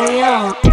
real.